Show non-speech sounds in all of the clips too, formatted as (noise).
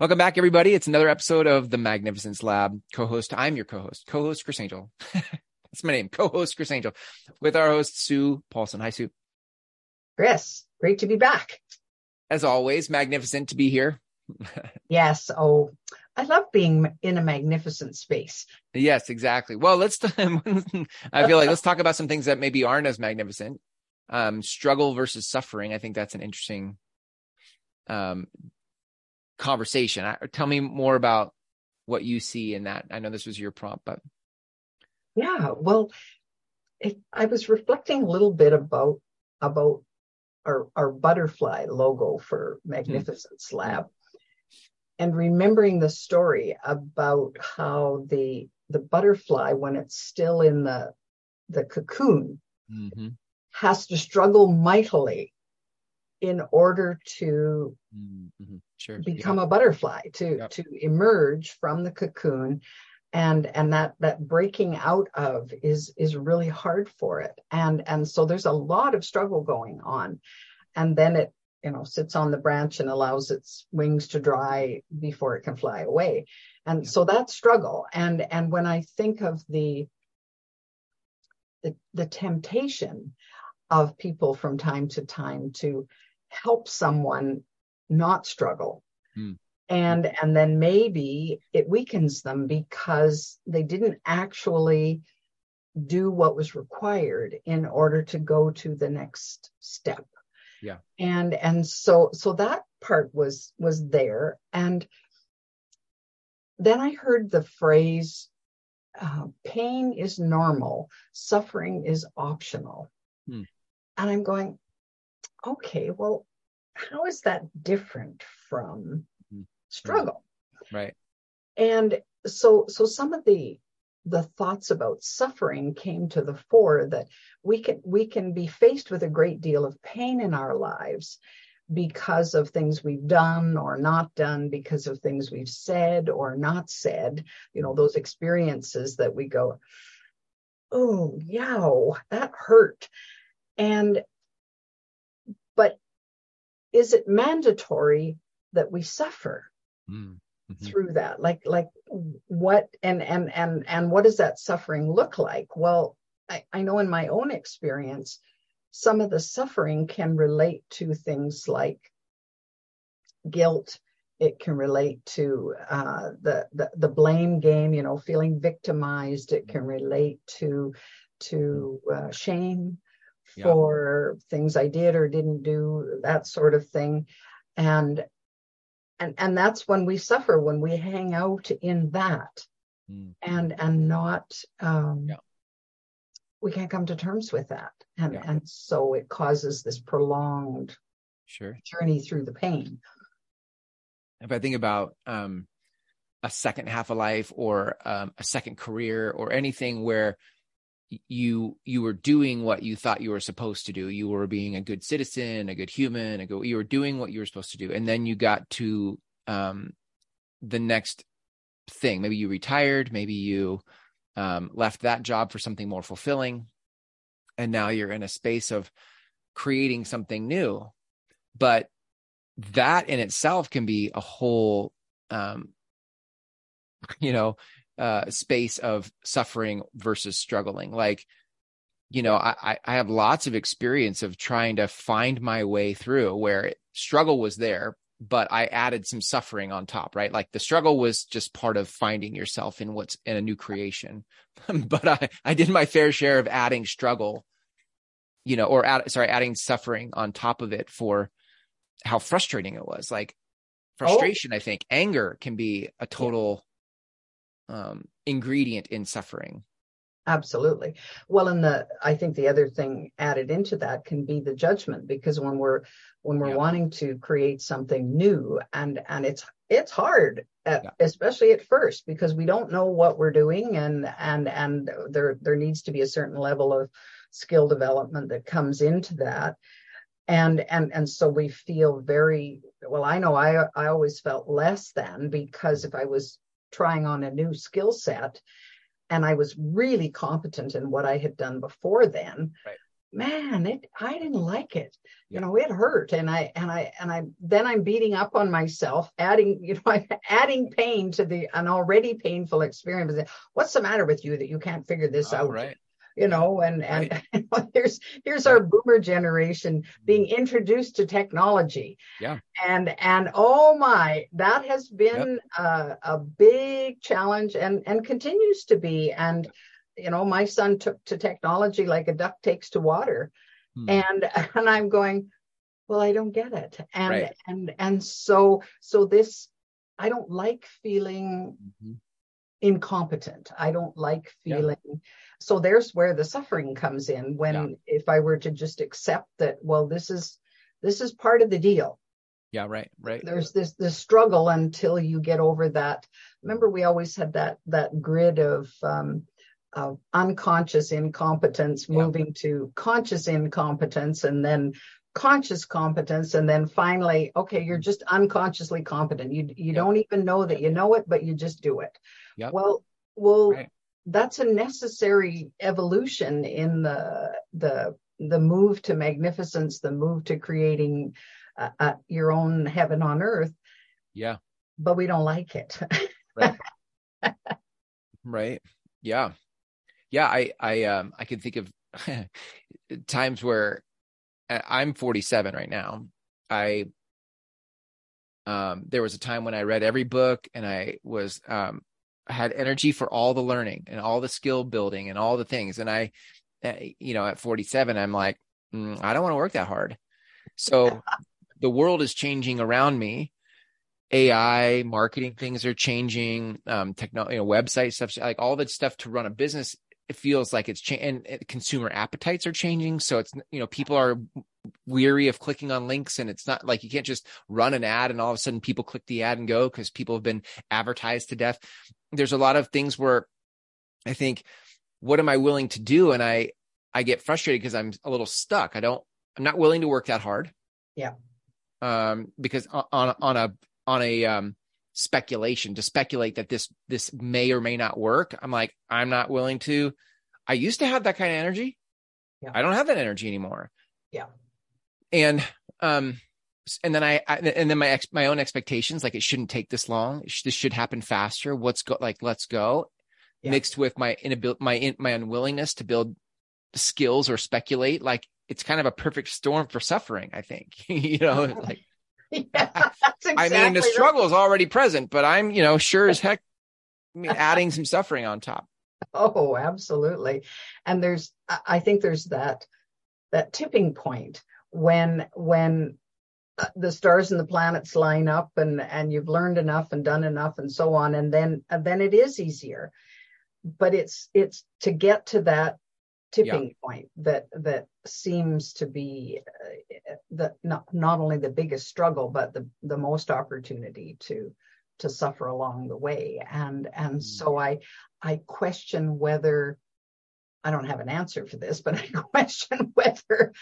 Welcome back, everybody. It's another episode of the Magnificence Lab. Co-host, I'm your co-host, co-host Chris Angel. (laughs) That's my name, co-host Chris Angel, with our host Sue Paulson. Hi, Sue. Chris, great to be back. As always, magnificent to be here. (laughs) yes. Oh, I love being in a magnificent space. Yes, exactly. Well, let's. (laughs) I feel like let's talk about some things that maybe aren't as magnificent. Um, struggle versus suffering. I think that's an interesting um, conversation. I, tell me more about what you see in that. I know this was your prompt, but yeah, well, it, I was reflecting a little bit about about our our butterfly logo for Magnificence mm. Lab, and remembering the story about how the the butterfly, when it's still in the the cocoon, mm-hmm. has to struggle mightily in order to mm-hmm. sure. become yeah. a butterfly to yep. to emerge from the cocoon and and that that breaking out of is is really hard for it and and so there's a lot of struggle going on and then it you know sits on the branch and allows its wings to dry before it can fly away and so that struggle and and when i think of the the, the temptation of people from time to time to help someone not struggle. Mm. And and then maybe it weakens them because they didn't actually do what was required in order to go to the next step. Yeah. And and so so that part was was there and then I heard the phrase uh, pain is normal, suffering is optional. Hmm. And I'm going, okay, well, how is that different from mm-hmm. struggle? Right. And so so some of the the thoughts about suffering came to the fore that we can we can be faced with a great deal of pain in our lives because of things we've done or not done because of things we've said or not said you know those experiences that we go oh yeah that hurt and but is it mandatory that we suffer mm-hmm. through that? Like, like what and and and and what does that suffering look like? Well, I, I know in my own experience, some of the suffering can relate to things like guilt. It can relate to uh, the, the the blame game, you know, feeling victimized. It can relate to to uh, shame yeah. for things I did or didn't do, that sort of thing. And and and that's when we suffer when we hang out in that mm. and and not um yeah. we can't come to terms with that and yeah. and so it causes this prolonged sure journey through the pain if i think about um a second half of life or um, a second career or anything where you you were doing what you thought you were supposed to do. You were being a good citizen a good human a good, you were doing what you were supposed to do. And then you got to um, the next thing. Maybe you retired maybe you um, left that job for something more fulfilling. And now you're in a space of creating something new. But that in itself can be a whole um, (laughs) you know uh, space of suffering versus struggling. Like, you know, I, I have lots of experience of trying to find my way through where struggle was there, but I added some suffering on top, right? Like the struggle was just part of finding yourself in what's in a new creation. (laughs) but I, I did my fair share of adding struggle, you know, or add, sorry, adding suffering on top of it for how frustrating it was. Like oh. frustration, oh. I think anger can be a total um, ingredient in suffering. Absolutely. Well, and the I think the other thing added into that can be the judgment because when we're when we're yeah. wanting to create something new and and it's it's hard at, yeah. especially at first because we don't know what we're doing and and and there there needs to be a certain level of skill development that comes into that and and and so we feel very well i know i i always felt less than because if i was trying on a new skill set and I was really competent in what I had done before then. Right. man, it I didn't like it. You know, it hurt. And I and I and I then I'm beating up on myself, adding, (laughs) you know, I'm adding pain to the an already painful experience. What's the matter with you that you can't figure this Oh, out? right. You know, and and Right. (laughs) here's here's our boomer generation being introduced to technology. Yeah. And and oh my, that has been a, a big challenge and and continues to be. And you know, my son took to technology like a duck takes to water Hmm. and (laughs) and i'm going well i don't get it and Right. and and so so this i don't like feeling Mhm. incompetent i don't like Yeah. So there's where the suffering comes in when Yeah. if i were to just accept that well this is this is part of the deal Yeah, right, right. there's this this struggle until you get over that remember we always had that that grid of um of unconscious incompetence Yeah. moving to conscious incompetence and then conscious competence and then finally okay you're just unconsciously competent you you Yep. don't even know that you know it but you just do it Yep. well well Right. That's a necessary evolution in the the the move to magnificence the move to creating uh, uh, your own heaven on earth Yeah, but we don't like it right. (laughs) Yeah. Yeah, I I um I can think of (laughs) times where I- I'm 47 right now. I um there was a time when I read every book and I was um had energy for all the learning and all the skill building and all the things and I uh, you know at 47 I'm like mm, I don't want to work that hard. So (laughs) the world is changing around me. AI marketing things are changing. Um, technology, you know, website stuff, like all that stuff to run a business. It feels like it's changing, and consumer appetites are changing. So it's you know people are weary of clicking on links, and it's not like you can't just run an ad and all of a sudden people click the ad and go because people have been advertised to death. There's a lot of things where I think, what am I willing to do? And I I get frustrated because I'm a little stuck. I don't. I'm not willing to work that hard. Yeah. Um, because on on on a on a um speculation to speculate that this this may or may not work, I'm like I'm not willing to. I used to have that kind of energy. Yeah. I don't have that energy anymore. Yeah. And um and then I, I and then my ex, my own expectations like it shouldn't take this long. Sh- This should happen faster. What's go like let's go Yeah. mixed with my inability my in, my unwillingness to build skills or speculate like it's kind of a perfect storm for suffering i think (laughs) you know (laughs) like (laughs) yeah, that's exactly i mean the right. struggle is already present but i'm you know sure as (laughs) heck adding some suffering on top Oh, absolutely. And there's, I I think there's that, that tipping point when, when uh, the stars and the planets line up and, and you've learned enough and done enough and so on. And then, and then it is easier, but it's, it's to get to that tipping point that, that seems to be uh, the, not, not only the biggest struggle, but the, the most opportunity to, to suffer along the way. And, and Mm. so I, I question whether I don't have an answer for this, but (laughs) I question whether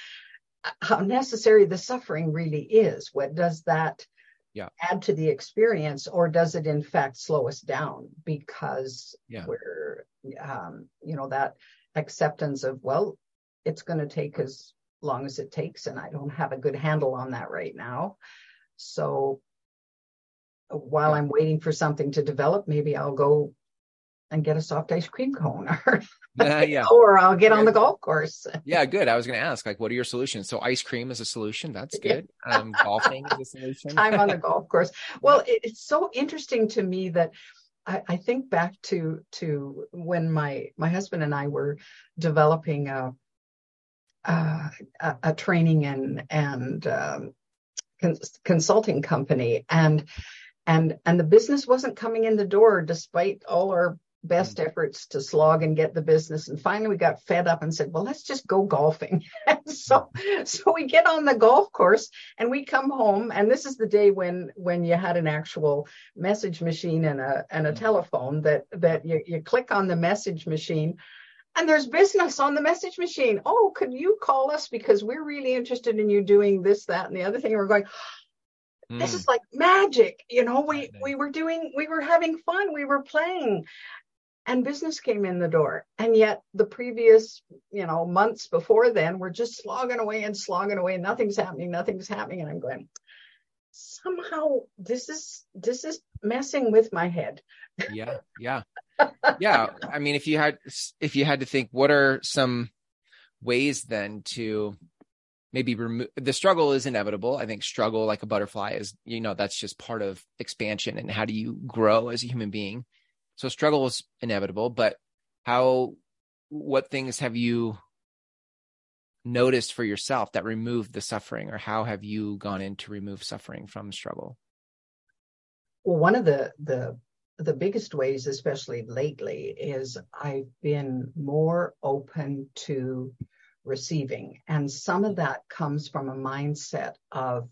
uh, how necessary the suffering really is. What does that Yeah. add to the experience, or does it in fact slow us down because Yeah. we're, um, you know, that acceptance of well, it's going to take as long as it takes, and I don't have a good handle on that right now. So while I'm waiting for something to develop, maybe I'll go and get a soft ice cream cone or, Uh, (laughs) yeah. (laughs) or I'll get on the golf course. (laughs) yeah good. I was going to ask like what are your solutions? So ice cream is a solution. That's good. Um golfing is a solution. Time on the golf course. Well, it, it's so interesting to me that I, I think back to to when my my husband and I were developing a a, a, a training and and um, cons- consulting company and and and the business wasn't coming in the door despite all our best efforts to slog and get the business. And finally we got fed up and said well let's just go golfing. (laughs) So so we get on the golf course and we come home. And this is the day when when you had an actual message machine and a and a Mhm. telephone that that you, you click on the message machine and there's business on the message machine. Oh could you call us? Because we're really interested in you doing this that and the other thing. And we're going this Mm, is like magic. You know we we were doing we were having fun. We were playing and business came in the door. And yet the previous, you know, months before then were just slogging away and slogging away. Nothing's happening, nothing's happening. And I'm going, somehow this is this is messing with my head. yeah, yeah. Yeah. I mean, if you had if you had to think what are some ways then to maybe remove the struggle is inevitable. I think struggle like a butterfly is, you know, that's just part of expansion and how do you grow as a human being. So struggle is inevitable, but how, what things have you noticed for yourself that removed the suffering or how have you gone in to remove suffering from struggle? Well, one of the, the, the biggest ways, especially lately, is I've been more open to receiving. And some of that comes from a mindset of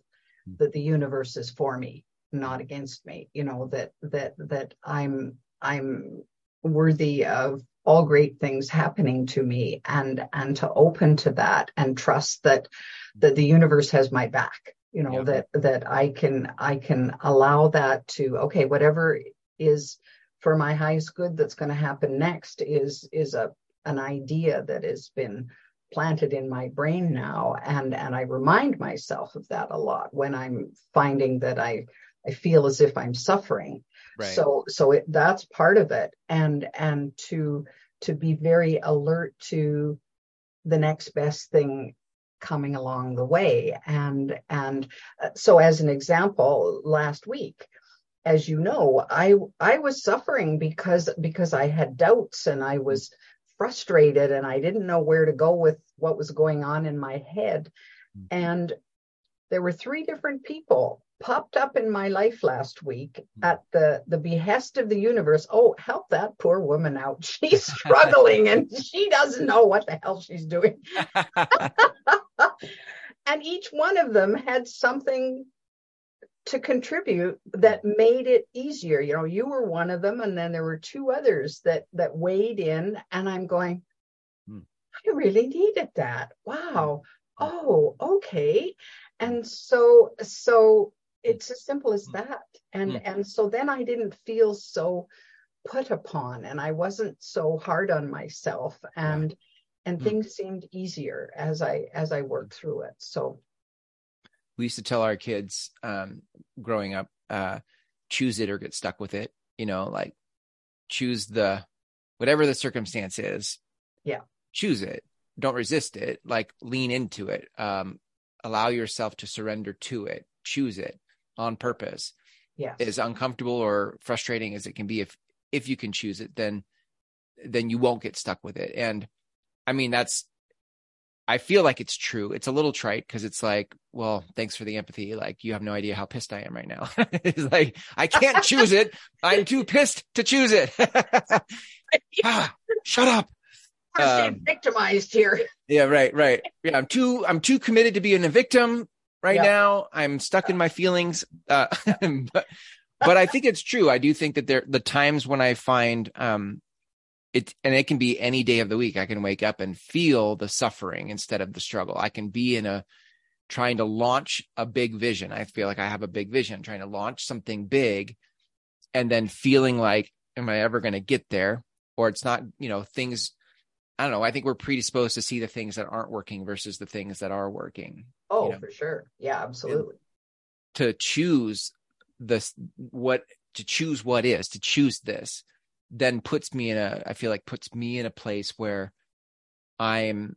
that the universe is for me, not against me. You know, that that that I'm I'm worthy of all great things happening to me and and to open to that and trust that that the universe has my back you know that that i can i can allow that to okay whatever is for my highest good that's going to happen next is is a an idea that has been planted in my brain now and and I remind myself of that a lot when I'm finding that I I feel as if I'm suffering. Right. So so it, that's part of it and and to to be very alert to the next best thing coming along the way and and uh, so as an example last week as you know i i was suffering because because i had doubts and i was frustrated and I didn't know where to go with what was going on in my head. Mm-hmm. And there were three different people popped up in my life last week mm-hmm. at the the behest of the universe oh help that poor woman out (laughs) she's (laughs) struggling and she doesn't know what the hell she's doing (laughs) and each one of them had something to contribute that made it easier. You know, you were one of them, and then there were two others that that weighed in, and I'm going, hmm. I really needed that. Wow. Hmm. Oh, okay. And so so it's as simple as hmm. that. And hmm. and so then I didn't feel so put upon and I wasn't so hard on myself and yeah. and hmm. things seemed easier as I as I worked through it. So we used to tell our kids um, growing up, uh, choose it or get stuck with it. You know, like choose the whatever the circumstance is. Yeah. Choose it. Don't resist it. Like lean into it. Um, allow yourself to surrender to it. Choose it on purpose. Yes. As uncomfortable or frustrating as it can be, if if you can choose it, then then you won't get stuck with it. And I mean, that's I feel like it's true. It's a little trite because it's like, well, thanks for the empathy. Like, you have no idea how pissed I am right now. (laughs) it's like, I can't choose it. I'm too pissed to choose it. ah, (laughs) shut up. I'm um, victimized here. Yeah, right, right. Yeah, I'm too, I'm too committed to being a victim right yep. now. I'm stuck in my feelings. Uh, (laughs) but, but I think it's true. I do think that there, the times when I find, um, it and it can be any day of the week i can wake up and feel the suffering instead of the struggle i can be in a trying to launch a big vision i feel like i have a big vision trying to launch something big and then feeling like am i ever going to get there or it's not you know things i don't know i think we're predisposed to see the things that aren't working versus the things that are working oh you know? for sure yeah absolutely and to choose this what to choose what is to choose this then puts me in a I feel like puts me in a place where I'm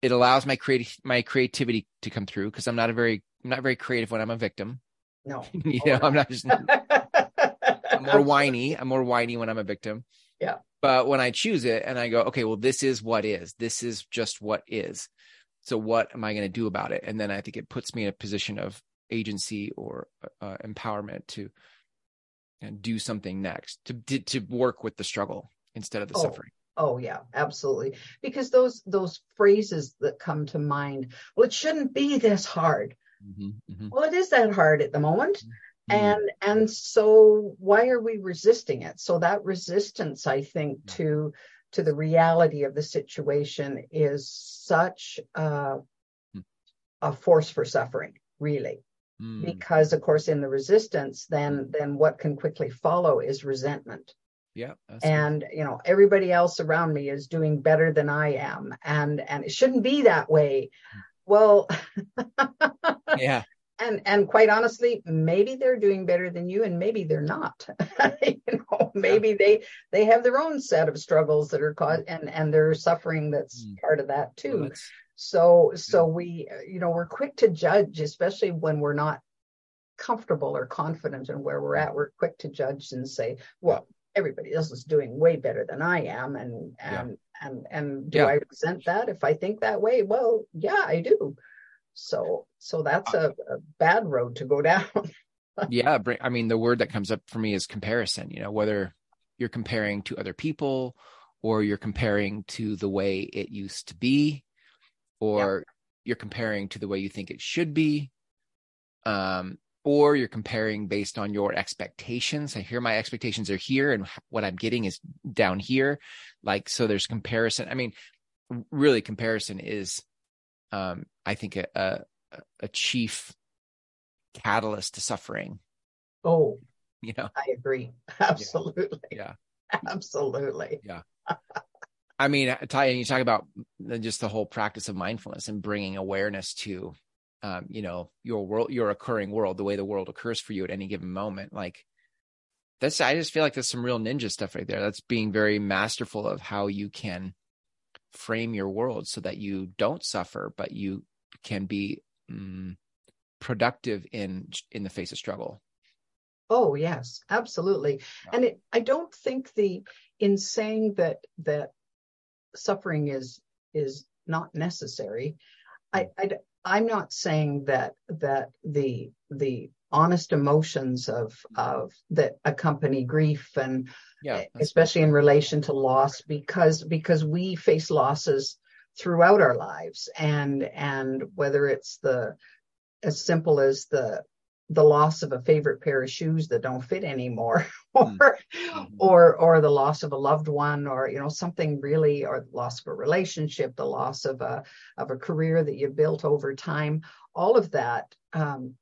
it allows my creative my creativity to come through because I'm not a very I'm not very creative when I'm a victim. No. (laughs) you know, I'm not just I'm more (laughs) whiny. I'm more whiny when I'm a victim. Yeah. But when I choose it and I go, okay, well, this is what is. This is just what is. So what am I going to do about it? And then I think it puts me in a position of agency or uh, empowerment to and do something next to, to, to work with the struggle instead of the oh, suffering oh yeah absolutely because those those phrases that come to mind well it shouldn't be this hard mm-hmm, mm-hmm. well it is that hard at the moment mm-hmm. And and so why are we resisting it so that resistance i think to to the reality of the situation is such a, hmm. a force for suffering really mm. because of course in the resistance then then what can quickly follow is resentment Yeah. And you know, everybody else around me is doing better than I am. And and it shouldn't be that way. Well, (laughs) yeah. And and quite honestly, maybe they're doing better than you, and maybe they're not. (laughs) you know, maybe they they have their own set of struggles that are caused, and and they're suffering that's mm. part of that too. Well, so so we you know we're quick to judge, especially when we're not comfortable or confident in where we're at. We're quick to judge and say, well, everybody else is doing way better than I am, and and yeah. and and do yeah. I resent that if I think that way? Well, yeah, I do. So so that's a, a bad road to go down. (laughs) yeah, I mean the word that comes up for me is comparison. You know, whether you're comparing to other people or you're comparing to the way it used to be or yeah. you're comparing to the way you think it should be um or you're comparing based on your expectations. I hear my expectations are here and what I'm getting is down here. Like, so there's comparison. I mean, really comparison is um, I think a, a, a chief catalyst to suffering. Oh, you know, I agree. Absolutely. Yeah. Absolutely. Yeah. I mean, Ty, and you talk about just the whole practice of mindfulness and bringing awareness to, um, you know, your world, your occurring world, the way the world occurs for you at any given moment. Like that's, I just feel like there's some real ninja stuff right there. That's being very masterful of how you can frame your world so that you don't suffer, but you can be um, productive in in the face of struggle. Oh yes, absolutely. Yeah. And it, I don't think the in saying that that suffering is is not necessary. I, hmm. I I'm not saying that that the the honest emotions of of that accompany grief and yeah, especially in relation to loss because because we face losses throughout our lives and and whether it's the as simple as the the loss of a favorite pair of shoes that don't fit anymore (laughs) or mm-hmm. or or the loss of a loved one or you know something really or the loss of a relationship the loss of a of a career that you built over time all of that um,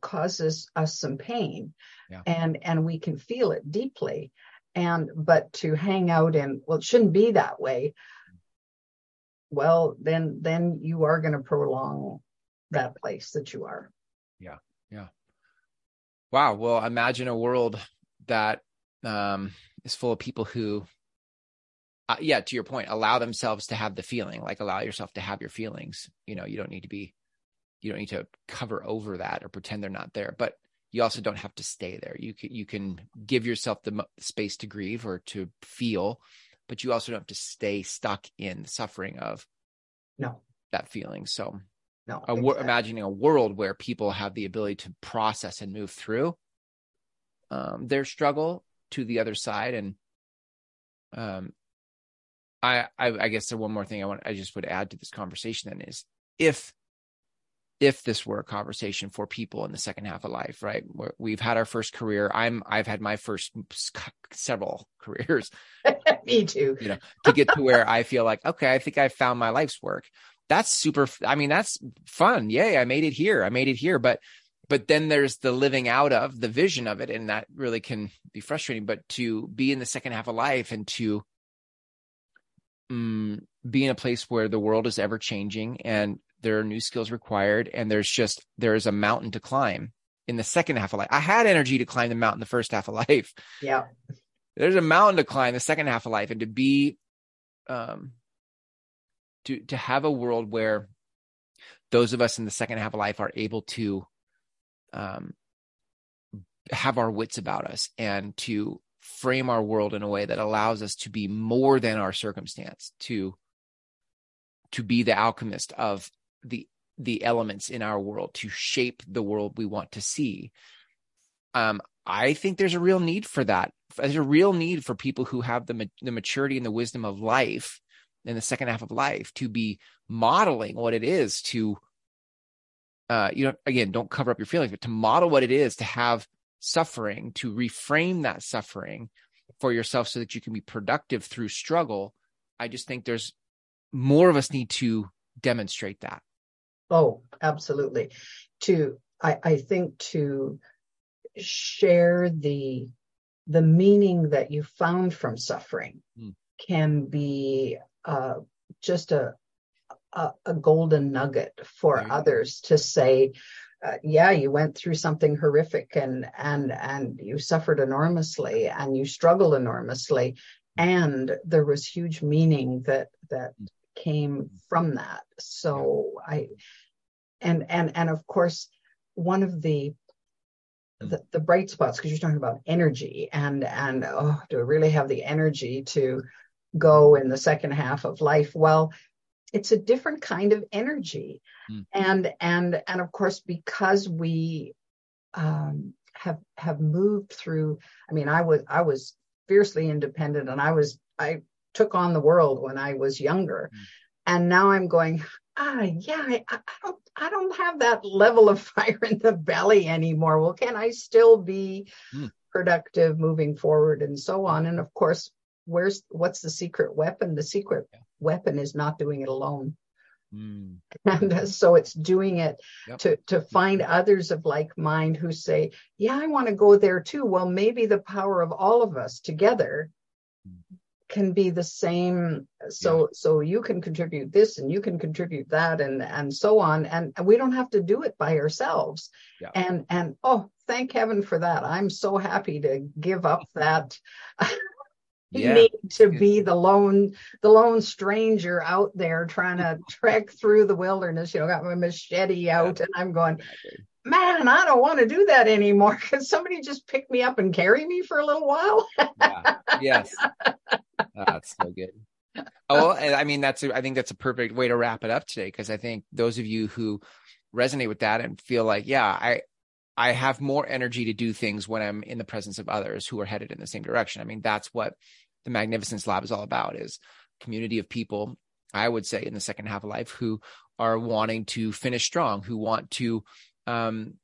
causes us some pain yeah. and and we can feel it deeply and but to hang out in well it shouldn't be that way well then then you are going to prolong that place that you are. Yeah yeah. Wow well imagine a world that um is full of people who uh, yeah to your point allow themselves to have the feeling like allow yourself to have your feelings. You know you don't need to be you don't need to cover over that or pretend they're not there but you also don't have to stay there. You can you can give yourself the space to grieve or to feel but you also don't have to stay stuck in the suffering of no. that feeling. So no a, imagining a world where people have the ability to process and move through um, their struggle to the other side. And um I, I i guess the one more thing i want i just would add to this conversation then is if if this were a conversation for people in the second half of life, right? we've had our first career. I'm, I've had my first several (laughs) careers. (laughs) Me too. You know, to get to where I feel like, okay, I think I found my life's work. That's super. I mean, that's fun. Yay. I made it here. I made it here. But, but then there's the living out of the vision of it. And that really can be frustrating, but to be in the second half of life and to, um, be in a place where the world is ever changing and there are new skills required and there's just there is a mountain to climb in the second half of life. I had energy to climb the mountain the first half of (laughs) life. Yeah. There's a mountain to climb the second half of life and to be um to to have a world where those of us in the second half of life are able to um have our wits about us and to frame our world in a way that allows us to be more than our circumstance to to be the alchemist of the the elements in our world to shape the world we want to see. Um, I think there's a real need for that. There's a real need for people who have the the maturity and the wisdom of life in the second half of life to be modeling what it is to, uh, you know, again, don't cover up your feelings, but to model what it is to have suffering, to reframe that suffering for yourself so that you can be productive through struggle. I just think there's more of us need to demonstrate that. Oh, absolutely. To I, I think to share the the meaning that you found from suffering Mm. can be uh, just a, a a golden nugget for go. others to say, uh, yeah, you went through something horrific and and and you suffered enormously and you struggled enormously, and there was huge meaning that that Mm. Came from that. So I, and and and of course, one of the the, the bright spots because you're talking about energy and and oh do I really have the energy to go in the second half of life well it's a different kind of energy Mm. and and and of course because we um have have moved through i mean i was i was fiercely independent and i was i took on the world when i was younger Mm. and now i'm going ah yeah I, I don't i don't have that level of (laughs) fire in the belly anymore well can i still be Mm. productive moving forward and so on and of course where's what's the secret weapon the secret Yeah. weapon is not doing it alone Mm. (laughs) and so it's doing it Yep. to to find others of like mind who say yeah i want to go there too well maybe the power of all of us together. Can be the same. So so you can contribute this and you can contribute that and and so on. And we don't have to do it by ourselves. Yeah. and and oh thank heaven for that. I'm so happy to give up that. (laughs) Yeah. need to be the lone the lone stranger out there trying to (laughs) trek through the wilderness. You know got my machete out and i'm going Exactly. man i don't want to do that anymore. (laughs) Can somebody just pick me up and carry me for a little while. Yeah. Yes. That's so good. Oh, I mean, that's, a, I think that's a perfect way to wrap it up today. Cause I think those of you who resonate with that and feel like, yeah, I, I have more energy to do things when I'm in the presence of others who are headed in the same direction. I mean, that's what the Magnificence Lab is all about is community of people, I would say in the second half of life who are wanting to finish strong, who want to, um,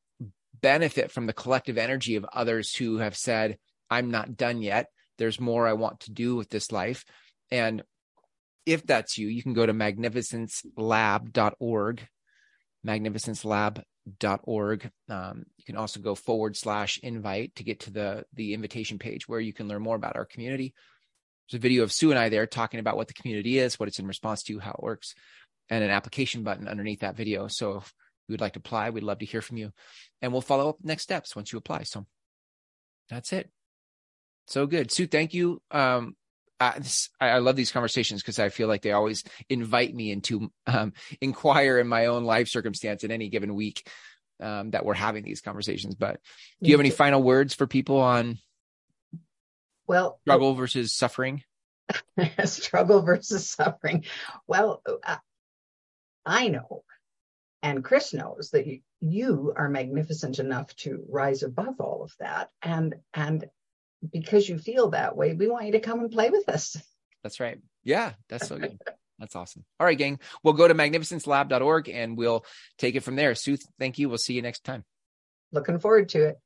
benefit from the collective energy of others who have said, I'm not done yet. There's more I want to do with this life. And if that's you, you can go to magnificencelab.org, magnificencelab.org. Um, you can also go forward slash invite to get to the, the invitation page where you can learn more about our community. There's a video of Sue and I there talking about what the community is, what it's in response to, how it works, and an application button underneath that video. So if you would like to apply, we'd love to hear from you. And we'll follow up next steps once you apply. So that's it. So good. Sue, thank you. Um, uh, this, I, I love these conversations because I feel like they always invite me into um, inquire in my own life circumstance in any given week um, that we're having these conversations. But do you have any final words for people on well struggle versus suffering? (laughs) struggle versus suffering well uh, i know and chris knows that you, you are magnificent enough to rise above all of that and and because you feel that way we want you to come and play with us That's right. Yeah, that's so good. That's awesome. All right, gang. We'll go to magnificencelab.org and we'll take it from there. Sue, thank you. We'll see you next time. looking forward to it